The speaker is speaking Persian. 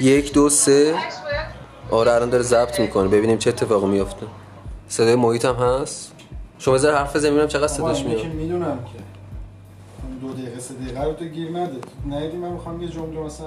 یک دو سه. آره الان داره ضبط می‌کنه. ببینیم چه اتفاقی میفته صدای محیط هم هست؟ شما بذار حرف زمینم ببینم چقدر صداش میاد. که می‌دونم که. دو دقیقه سه دقیقه رو تو گیر نده. ندیدی من می‌خوام یه جمله مثلا